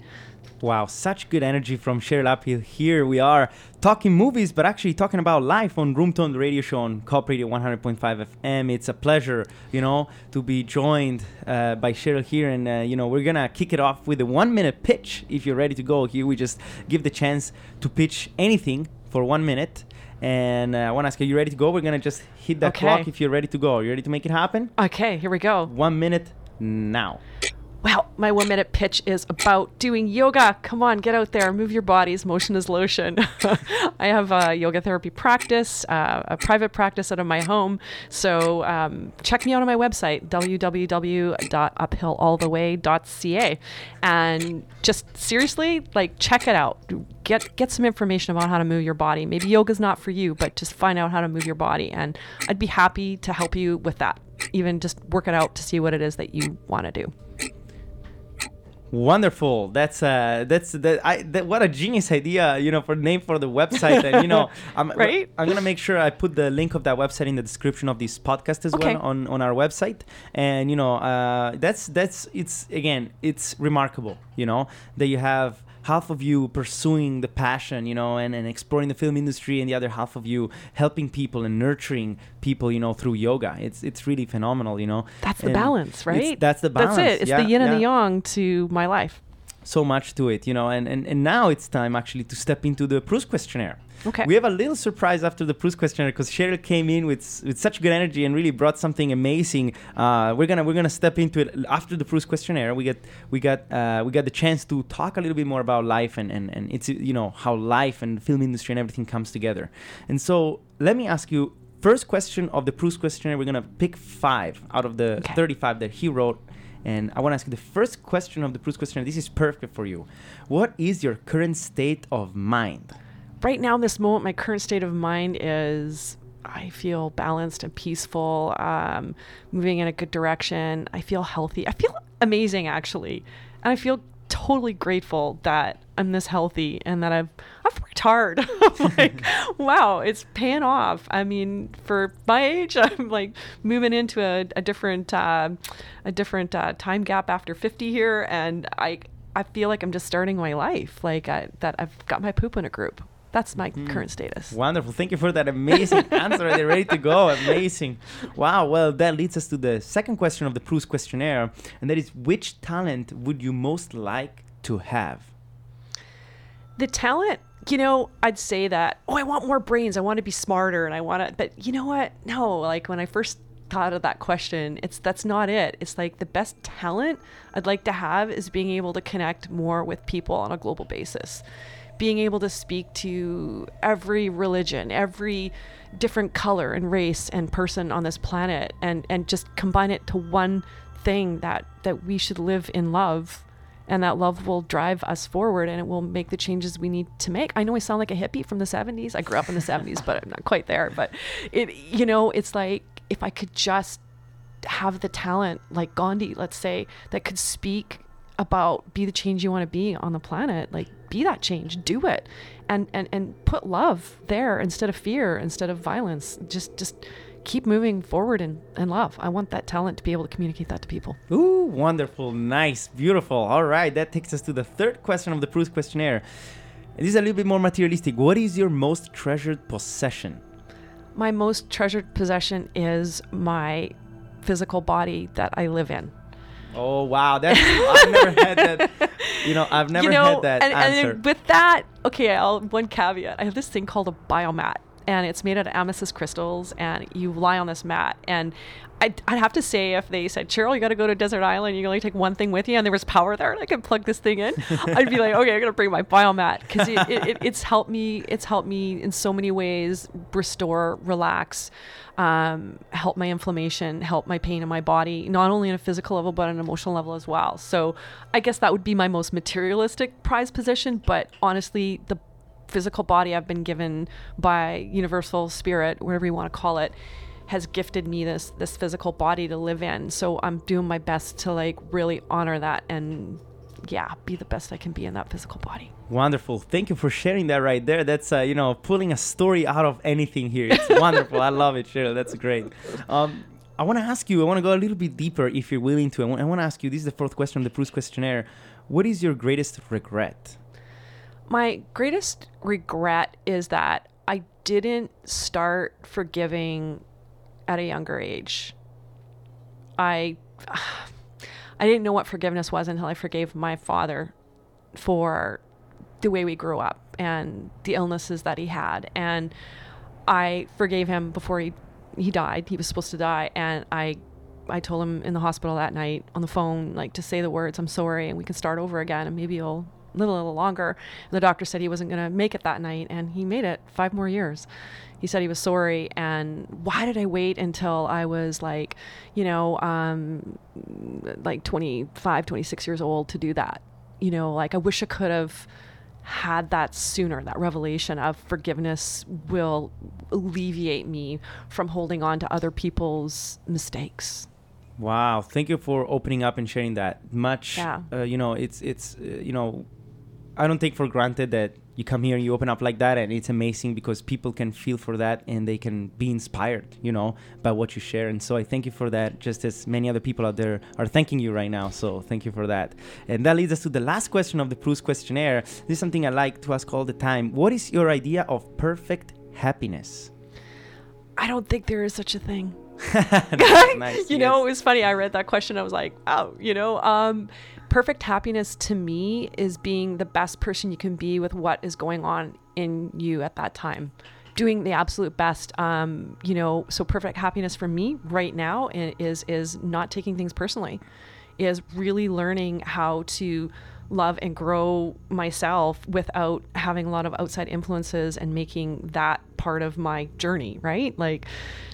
Wow, such good energy from Cheryl Uphill. Here we are talking movies, but actually talking about life on Room Tone, the radio show on Co-op Radio 100.5 FM. It's a pleasure, you know, to be joined uh, by Cheryl here. And, uh, you know, we're going to kick it off with a one minute pitch. If you're ready to go here, we just give the chance to pitch anything for one minute. And uh, I want to ask, are you ready to go? We're going to just hit that Okay. clock if you're ready to go. Are you ready to make it happen? Okay, here we go. One minute now. Well, my one minute pitch is about doing yoga. Come on, get out there, move your bodies. Motion is lotion. (laughs) I have a yoga therapy practice, uh, a private practice out of my home. So um, check me out on my website, www.uphillalltheway.ca. And just seriously, like, check it out. Get, get some information about how to move your body. Maybe yoga's not for you, but just find out how to move your body. And I'd be happy to help you with that. Even just work it out to see what it is that you want to do. Wonderful. That's uh that's that I that what a genius idea, you know, for name for the website and you know, (laughs) I'm Right? I'm going to make sure I put the link of that website in the description of this podcast as Okay. well on on our website. And you know, uh that's that's it's again, it's remarkable, you know, that you have half of you pursuing the passion, you know, and, and exploring the film industry and the other half of you helping people and nurturing people, you know, through yoga. It's it's really phenomenal, you know. That's the And balance, it's- right? That's the balance. That's it. It's Yeah, the yin and the yang to my life. so much to it, you know, and, and, and now it's time actually to step into the Proust questionnaire. Okay. We have a little surprise after the Proust questionnaire because Cheryl came in with with such good energy and really brought something amazing. Uh, we're gonna we're gonna step into it after the Proust questionnaire. We get we got uh, we got the chance to talk a little bit more about life and, and, and it's you know how life and film industry and everything comes together. And so let me ask you. First question of the Proust questionnaire, we're gonna pick five out of the Okay. 35 that he wrote and I want to ask you the first question of the Proust questionnaire. This is perfect for you. What is your current state of mind? Right now, in this moment, my current state of mind is I feel balanced and peaceful, um, moving in a good direction. I feel healthy. I feel amazing, actually. And I feel totally grateful that I'm this healthy and that I've I've worked hard. (laughs) Like, (laughs) wow, it's paying off. I mean, for my age, (laughs) I'm like moving into a, a different uh, a different uh, time gap after 50 here, and I I feel like I'm just starting my life. Like I, that I've got my poop in a group. That's my hmm. current status. Wonderful. Thank you for that amazing (laughs) answer. They're ready to go. Amazing. Wow. Well, that leads us to the second question of the Proust questionnaire, and that is which talent would you most like to have? The talent, you know, I'd say that, oh, I want more brains. I want to be smarter and I want to, but you know what? No, like when I first thought of that question, it's that's not it. It's like the best talent I'd like to have is being able to connect more with people on a global basis. Being able to speak to every religion, every different color and race and person on this planet and and just combine it to one thing that that we should live in love and that love will drive us forward and it will make the changes we need to make. I know I sound like a hippie from the 70s. I grew up in the (laughs) 70s, but I'm not quite there, but it you know, it's like if I could just have the talent like Gandhi, let's say, that could speak about be the change you want to be on the planet, like be that change, do it. And and and put love there instead of fear, instead of violence. Just just keep moving forward in, in love. I want that talent to be able to communicate that to people. Ooh, wonderful, nice, beautiful. All right, that takes us to the third question of the Proust questionnaire. This is a little bit more materialistic. What is your most treasured possession? My most treasured possession is my physical body that I live in. Oh wow, that's I've never had that. (laughs) You know, I've never you know, had that and, answer. and with that, okay, I'll one caveat. I have this thing called a biomat, and it's made out of amethyst crystals, and you lie on this mat. And I'd, I'd have to say, if they said, Cheryl, you got to go to desert island, you can only take one thing with you, and there was power there, and I could plug this thing in, (laughs) I'd be like, okay, I'm gonna bring my biomat because it, it, it, it's helped me. It's helped me in so many ways restore, relax. Um, help my inflammation, help my pain in my body, not only on a physical level but on an emotional level as well. So I guess that would be my most materialistic prize position. But honestly, the physical body I've been given by universal spirit, whatever you want to call it, has gifted me this this physical body to live in. So I'm doing my best to like really honor that and yeah, be the best I can be in that physical body. Wonderful. Thank you for sharing that right there. That's uh, you know pulling a story out of anything here. It's (laughs) wonderful. I love it, Cheryl. That's great. Um, I want to ask you. I want to go a little bit deeper, if you're willing to. I want to ask you. This is the fourth question of the Proust questionnaire. What is your greatest regret? My greatest regret is that I didn't start forgiving at a younger age. I (sighs) I didn't know what forgiveness was until I forgave my father for the way we grew up and the illnesses that he had and I forgave him before he he died. He was supposed to die and I I told him in the hospital that night on the phone like to say the words I'm sorry and we can start over again and maybe you'll live a little longer. And the doctor said he wasn't going to make it that night and he made it 5 more years he said he was sorry and why did i wait until i was like you know um, like 25 26 years old to do that you know like i wish i could have had that sooner that revelation of forgiveness will alleviate me from holding on to other people's mistakes Wow, thank you for opening up and sharing that. Much, Yeah. uh, you know, it's it's uh, you know, I don't take for granted that you come here and you open up like that, and it's amazing because people can feel for that and they can be inspired, you know, by what you share. And so I thank you for that, just as many other people out there are thanking you right now. So thank you for that. And that leads us to the last question of the Proust questionnaire. This is something I like to ask all the time. What is your idea of perfect happiness? i don't think there is such a thing (laughs) nice, you know, it was funny. I read that question. I was like, oh, you know, um, perfect happiness to me is being the best person you can be with what is going on in you at that time. Doing the absolute best, um, you know. So perfect happiness for me right now is is not taking things personally, is really learning how to love and grow myself without having a lot of outside influences and making that part of my journey, right? Like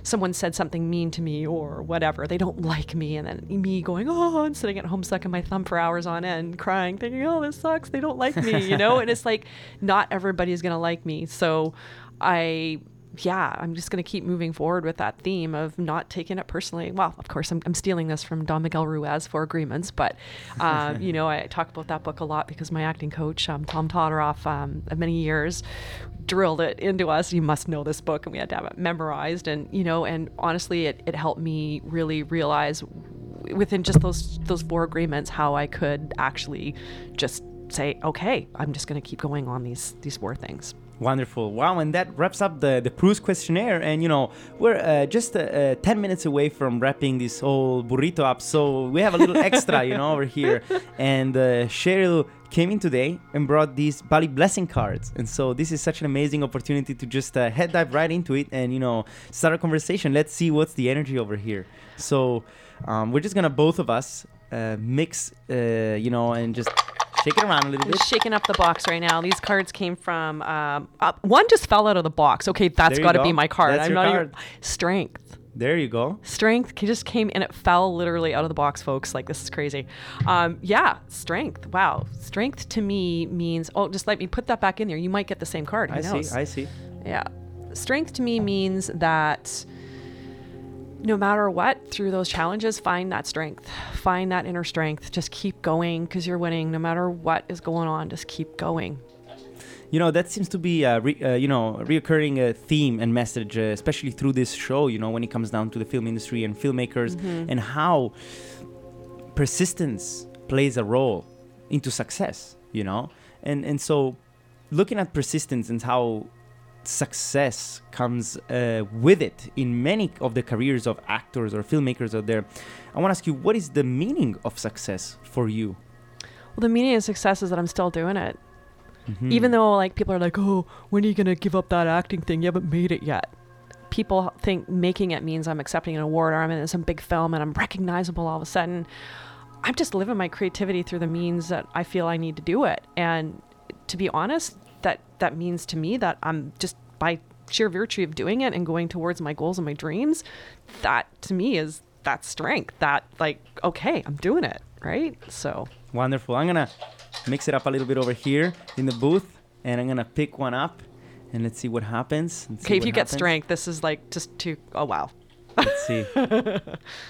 someone said something mean to me or whatever, they don't like me, and then me going, oh, and sitting at home sucking my thumb for hours on end, crying, thinking, oh, this sucks, they don't like me, you know? and it's like, not everybody's gonna like me. So I yeah, I'm just going to keep moving forward with that theme of not taking it personally. Well, of course, I'm, I'm stealing this from Don Miguel Ruiz four agreements, but, um, (laughs) you know, I talk about that book a lot because my acting coach, um, Tom Todoroff, um, of many years, drilled it into us. You must know this book, and we had to have it memorized. And, you know, and honestly, it, it helped me really realize within just those, those four agreements how I could actually just say, okay, I'm just going to keep going on these, these four things. Wonderful. Wow, and that wraps up the, the Proust questionnaire. And, you know, we're uh, just uh, uh, 10 minutes away from wrapping this whole burrito up. So we have a little extra, you know, over here. And uh, Cheryl came in today and brought these Bali blessing cards. And so this is such an amazing opportunity to just uh, head dive right into it and, you know, start a conversation. Let's see what's the energy over here. So um, we're just going to, both of us, uh, mix, you know, and just shake it around a little I'm bit. shaking up the box right now. These cards came from um, uh, one just fell out of the box. Okay, that's got to go. be my card. That's I'm your not card. even strength. There you go. Strength just came and it fell literally out of the box, folks. Like this is crazy. Um, yeah, strength. Wow, strength to me means. Oh, just let me put that back in there. You might get the same card. Who I knows? see. I see. Yeah. Strength to me means that no matter what, through those challenges, find that strength. Find that inner strength. Just keep going because you're winning. No matter what is going on, just keep going. you know that seems to be a re, uh, you know a reoccurring uh, theme and message, uh, especially through this show. You know when it comes down to the film industry and filmmakers Mm-hmm. and how persistence plays a role into success. You know, and and so looking at persistence and how success comes uh, with it in many of the careers of actors or filmmakers out there. I want to ask you, what is the meaning of success for you? Well, the meaning of success is that I'm still doing it. Mhm. Even though like people are like, "Oh, when are you going to give up that acting thing? You haven't made it yet." People think making it means I'm accepting an award or I'm in some big film and I'm recognizable all of a sudden. I'm just living my creativity through the means that I feel I need to do it. And to be honest, that that means to me that I'm just by sheer virtue of doing it and going towards my goals and my dreams, that to me is that strength. That like, okay, I'm doing it, right? So Wonderful. I'm gonna mix it up a little bit over here in the booth, and I'm gonna pick one up, and let's see what happens. Okay, if you get strength, this is like just too. Oh wow. Let's see. (laughs)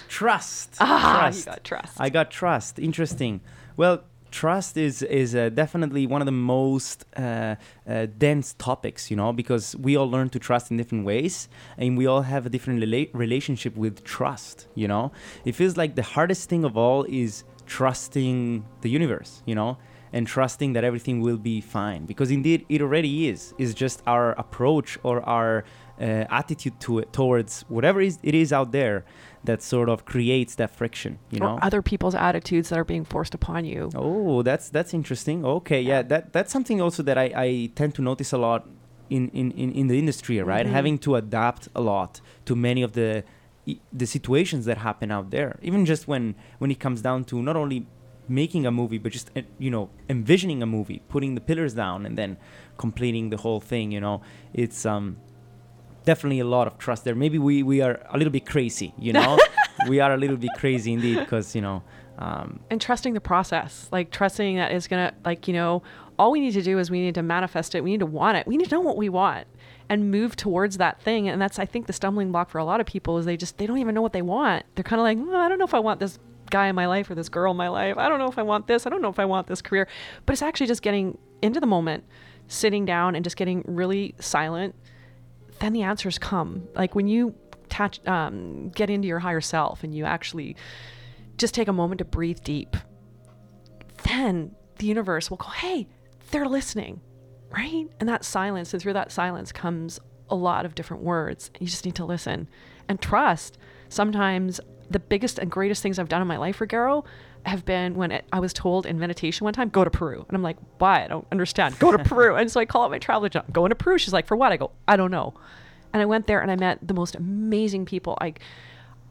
trust. Ah, trust. you got trust. I got trust. Interesting. Well, trust is is uh, definitely one of the most uh, uh, dense topics, you know, because we all learn to trust in different ways, and we all have a different rela- relationship with trust. You know, it feels like the hardest thing of all is trusting the universe. You know. And trusting that everything will be fine, because indeed it already is. It's just our approach or our uh, attitude to it towards whatever is, it is out there that sort of creates that friction. You know, other people's attitudes that are being forced upon you. Oh, that's that's interesting. Okay, yeah, that that's something also that I, I tend to notice a lot in, in, in, in the industry, right? Mhm. Having to adapt a lot to many of the the situations that happen out there. Even just when when it comes down to not only making a movie, but just uh, you know envisioning a movie, putting the pillars down, and then completing the whole thing. You know, it's um definitely a lot of trust there. Maybe we we are a little bit crazy. You know, (laughs) we are a little bit crazy indeed because you know. Um, and trusting the process like trusting that is gonna like you know all we need to do is we need to manifest it we need to want it we need to know what we want and move towards that thing and that's i think the stumbling block for a lot of people is they just they don't even know what they want they're kind of like i don't know if i want this guy in my life or this girl in my life i don't know if i want this i don't know if i want this career but it's actually just getting into the moment sitting down and just getting really silent then the answers come. Like when you touch, um, get into your higher self and you actually just take a moment to breathe deep, then the universe will go, hey, they're listening, right? And that silence, and through that silence comes a lot of different words. You just need to listen and trust. Sometimes the biggest and greatest things I've done in my life, Ruggero, have been when it, I was told in meditation one time, go to Peru. And I'm like, why? I don't understand. Go to (laughs) Peru. And so I call up my travel agent, I'm going to Peru. She's like, for what? I go, I don't know. And I went there and I met the most amazing people. I,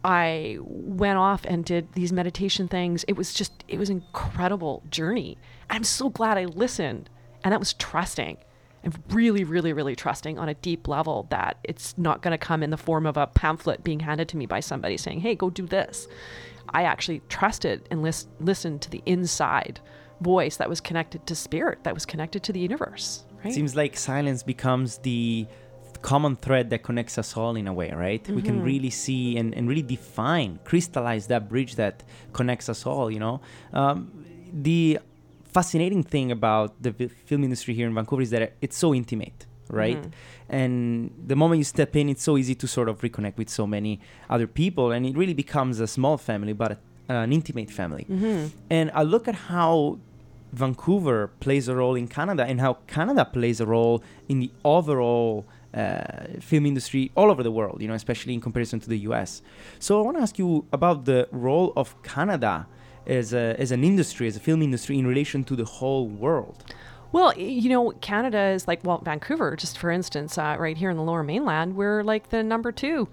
I went off and did these meditation things. It was just, it was an incredible journey. I'm so glad I listened. And that was trusting and really, really, really trusting on a deep level that it's not going to come in the form of a pamphlet being handed to me by somebody saying, hey, go do this. I actually trusted and lis- listened to the inside voice that was connected to spirit, that was connected to the universe. Right? Seems like silence becomes the common thread that connects us all in a way, right? We Mm-hmm. can really see and, and really define, crystallize that bridge that connects us all, you know? Um, the fascinating thing about the film industry here in Vancouver is that it's so intimate, right? Mm-hmm. And the moment you step in, it's so easy to sort of reconnect with so many other people, and it really becomes a small family, but a, an intimate family. Mm-hmm. And I look at how Vancouver plays a role in Canada and how Canada plays a role in the overall uh, film industry all over the world, you know, especially in comparison to the US. So I want to ask you about the role of Canada as, a, as an industry, as a film industry in relation to the whole world. Well, you know, Canada is like, well, Vancouver, just for instance, uh, right here in the lower mainland, we're like the number two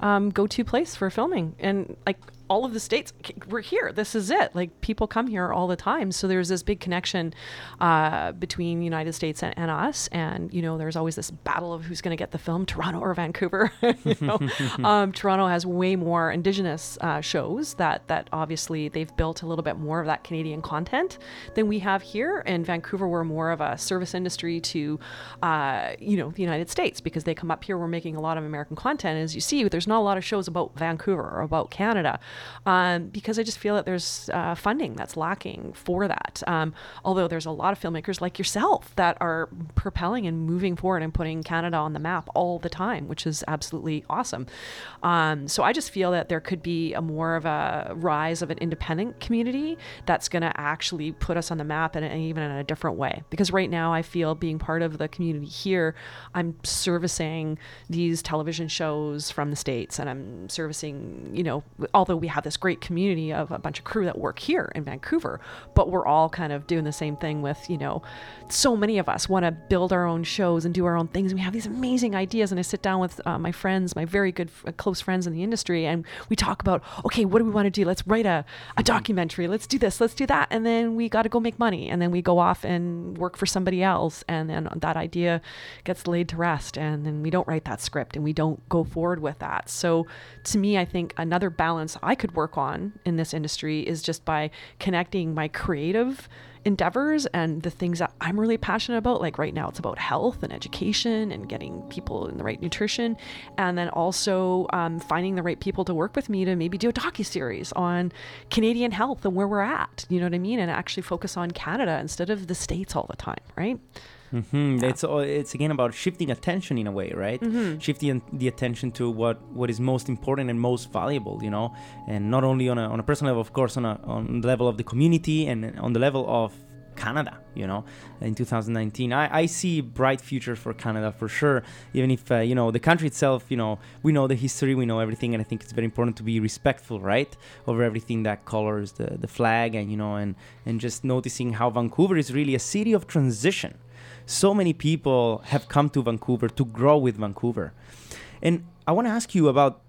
um, go to place for filming. And like all of the states, we're here. This is it. Like people come here all the time. So there's this big connection uh, between the United States and, and us. And, you know, there's always this battle of who's going to get the film, Toronto or Vancouver. (laughs) you know, (laughs) um, Toronto has way more Indigenous uh, shows that, that obviously they've built a little bit more of that Canadian content than we have here. In Vancouver, we're more of a service industry to, uh, you know, the United States because they come up here. We're making a lot of American content. As you see, there's not a lot of shows about Vancouver or about Canada. Um, because I just feel that there's uh, funding that's lacking for that. Um, although there's a lot of filmmakers like yourself that are propelling and moving forward and putting Canada on the map all the time, which is absolutely awesome. Um, so I just feel that there could be a more of a rise of an independent community that's going to actually put us on the map and, and even in a different way. Because right now I feel being part of the community here, I'm servicing these television shows from the States and I'm servicing, you know, although we have this great community of a bunch of crew that work here in Vancouver, but we're all kind of doing the same thing with, you know, so many of us want to build our own shows and do our own things. And we have these amazing ideas. And I sit down with uh, my friends, my very good, f- close friends in the industry, and we talk about, okay, what do we want to do? Let's write a, a documentary. Let's do this. Let's do that. And then we got to go make money. And then we go off and work for somebody else. And then that idea gets laid to rest. And then we don't write that script and we don't go forward with that. So to me, I think another balance I could work on in this industry is just by connecting my creative endeavors and the things that I'm really passionate about. Like right now, it's about health and education and getting people in the right nutrition, and then also um, finding the right people to work with me to maybe do a docu series on Canadian health and where we're at. You know what I mean? And actually focus on Canada instead of the states all the time, right? Mm-hmm. Yeah. It's it's again about shifting attention in a way, right? Mm-hmm. Shifting the attention to what what is most important and most valuable, you know, and not only on a, on a personal level, of course, on a on the level of the community and on the level of Canada, you know, in 2019. I, I see bright future for Canada for sure, even if, uh, you know, the country itself, you know, we know the history, we know everything, and I think it's very important to be respectful, right, over everything that colors the, the flag and, you know, and, and just noticing how Vancouver is really a city of transition so many people have come to Vancouver to grow with Vancouver. And I want to ask you about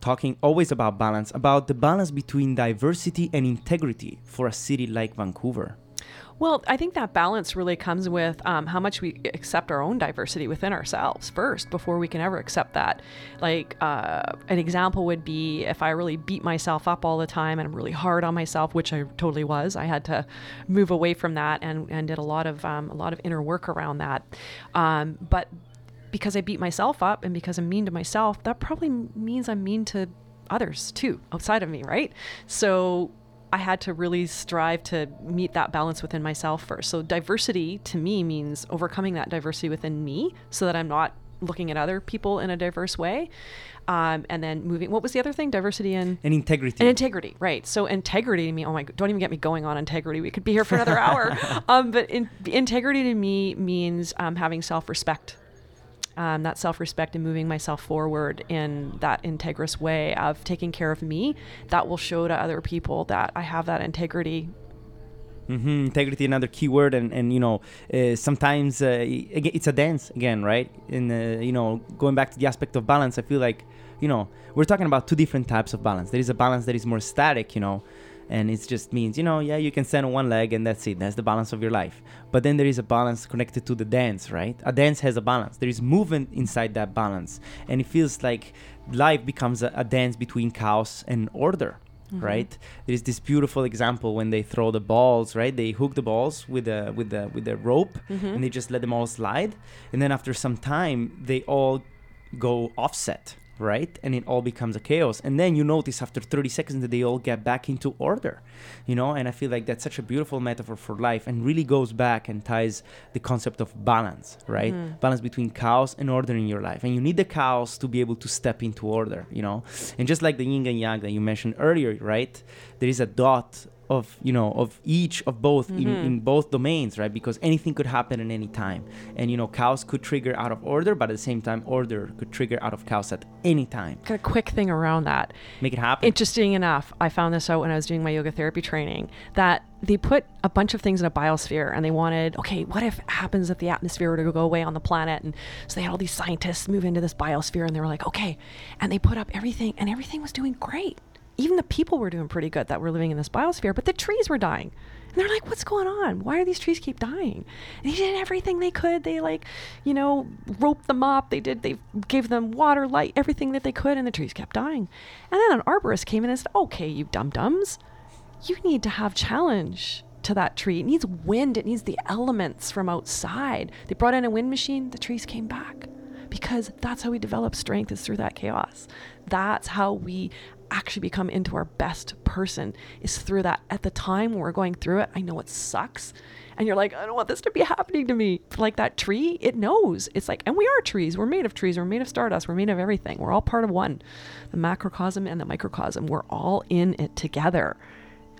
talking always about balance, about the balance between diversity and integrity for a city like Vancouver. Well, I think that balance really comes with um, how much we accept our own diversity within ourselves first before we can ever accept that. Like, uh, an example would be if I really beat myself up all the time and I'm really hard on myself, which I totally was. I had to move away from that and, and did a lot of um, a lot of inner work around that. Um, but because I beat myself up and because I'm mean to myself, that probably means I'm mean to others too outside of me, right? So I had to really strive to meet that balance within myself first. So diversity to me means overcoming that diversity within me so that I'm not looking at other people in a diverse way. Um, and then moving, what was the other thing? Diversity and, and integrity. And integrity, right. So integrity to me, oh my, god, don't even get me going on integrity. We could be here for another (laughs) hour. Um, but in, integrity to me means um, having self-respect um, that self respect and moving myself forward in that integrous way of taking care of me, that will show to other people that I have that integrity. Mm-hmm. Integrity, another key word, and and you know, uh, sometimes uh, it's a dance again, right? And uh, you know, going back to the aspect of balance, I feel like, you know, we're talking about two different types of balance. There is a balance that is more static, you know, and it just means you know yeah you can stand on one leg and that's it. That's the balance of your life. But then there is a balance connected to the dance right? A dance has a balance. There is movement inside that balance. And it feels like life becomes a, a dance between chaos and order Mm-hmm. right? There is this beautiful example when they throw the balls right? They hook the balls with a with the with the rope mm-hmm. and they just let them all slide. And then after some time they all go offset right? And it all becomes a chaos. And then you notice after 30 seconds that they all get back into order, you know? And I feel like that's such a beautiful metaphor for life and really goes back and ties the concept of balance, right? Mm. Balance between chaos and order in your life. And you need the chaos to be able to step into order, you know? And just like the yin and yang that you mentioned earlier, right? There is a dot of you know of each of both mm-hmm. in, in both domains right? Because anything could happen at any time. And you know chaos could trigger out of order but at the same time order could trigger out of chaos at any time. Got a quick thing around that. Make it happen. Interesting enough i found this out when i was doing my yoga therapy training that they put a bunch of things in a biosphere and they wanted okay what if it happens if the atmosphere were to go away on the planet? And so they had all these scientists move into this biosphere and they were like okay. And they put up everything and everything was doing great even the people were doing pretty good that were living in this biosphere, but the trees were dying. And they're like, what's going on? Why are these trees keep dying? And they did everything they could. They like, you know, roped them up. They did, they gave them water, light, everything that they could, and the trees kept dying. And then an arborist came in and said, okay, you dum dums, you need to have challenge to that tree. It needs wind, it needs the elements from outside. They brought in a wind machine, the trees came back because that's how we develop strength is through that chaos. That's how we actually become into our best person is through that. At the time when we're going through it, I know it sucks. And you're like, I don't want this to be (laughs) happening to me. Like that tree, it knows. It's like, and we are trees. We're made of trees. We're made of stardust. We're made of everything. We're all part of one. The macrocosm and the microcosm. We're all in it together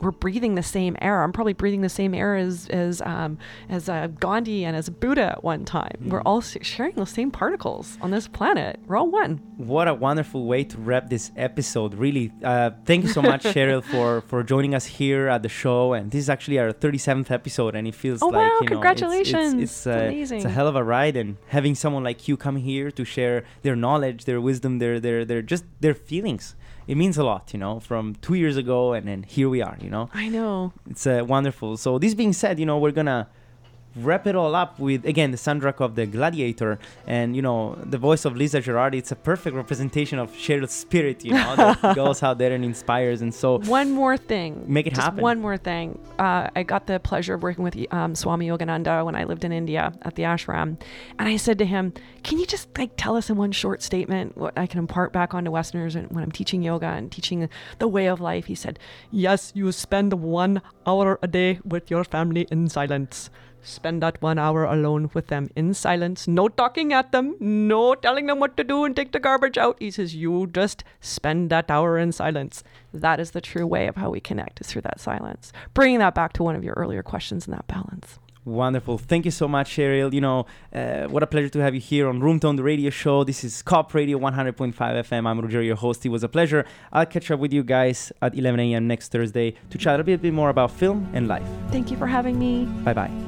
we're breathing the same air. I'm probably breathing the same air as as um, as uh, Gandhi and as Buddha at one time. Mm. We're all sharing the same particles on this planet. We're all one. What a wonderful way to wrap this episode. Really, uh, thank you so much, (laughs) Cheryl, for for joining us here at the show. And this is actually our 37th episode, and it feels oh, like wow, you know, congratulations! It's, it's, it's, uh, amazing. It's a hell of a ride, and having someone like you come here to share their knowledge, their wisdom, their their their just their feelings it means a lot, you know, from two years ago and then here we are, you know. I know. It's uh, wonderful. So this being said, you know, we're gonna wrap it all up with again the soundtrack of the gladiator. And you know the voice of lisa gerardi it's a perfect representation of cheryl's spirit you know that (laughs) goes out there and inspires. And so one more thing. Make it happen. one more thing. Uh, i got the pleasure of working with um, swami yogananda when i lived in india at the ashram. And i said to him can you just like tell us in one short statement what i can impart back onto westerners and when i'm teaching yoga and teaching the way of life? He said yes you spend one hour a day with your family in silence Spend that one hour alone with them in silence, no talking at them, no telling them what to do and take the garbage out. He says, You just spend that hour in silence. That is the true way of how we connect, is through that silence. Bringing that back to one of your earlier questions in that balance. Wonderful. Thank you so much, Cheryl. You know, uh, what a pleasure to have you here on Room Tone, the radio show. This is Co-op Radio 100.5 FM. I'm Roger, your host. It was a pleasure. I'll catch up with you guys at 11 a.m. next Thursday to chat a bit, bit more about film and life. Thank you for having me. Bye bye.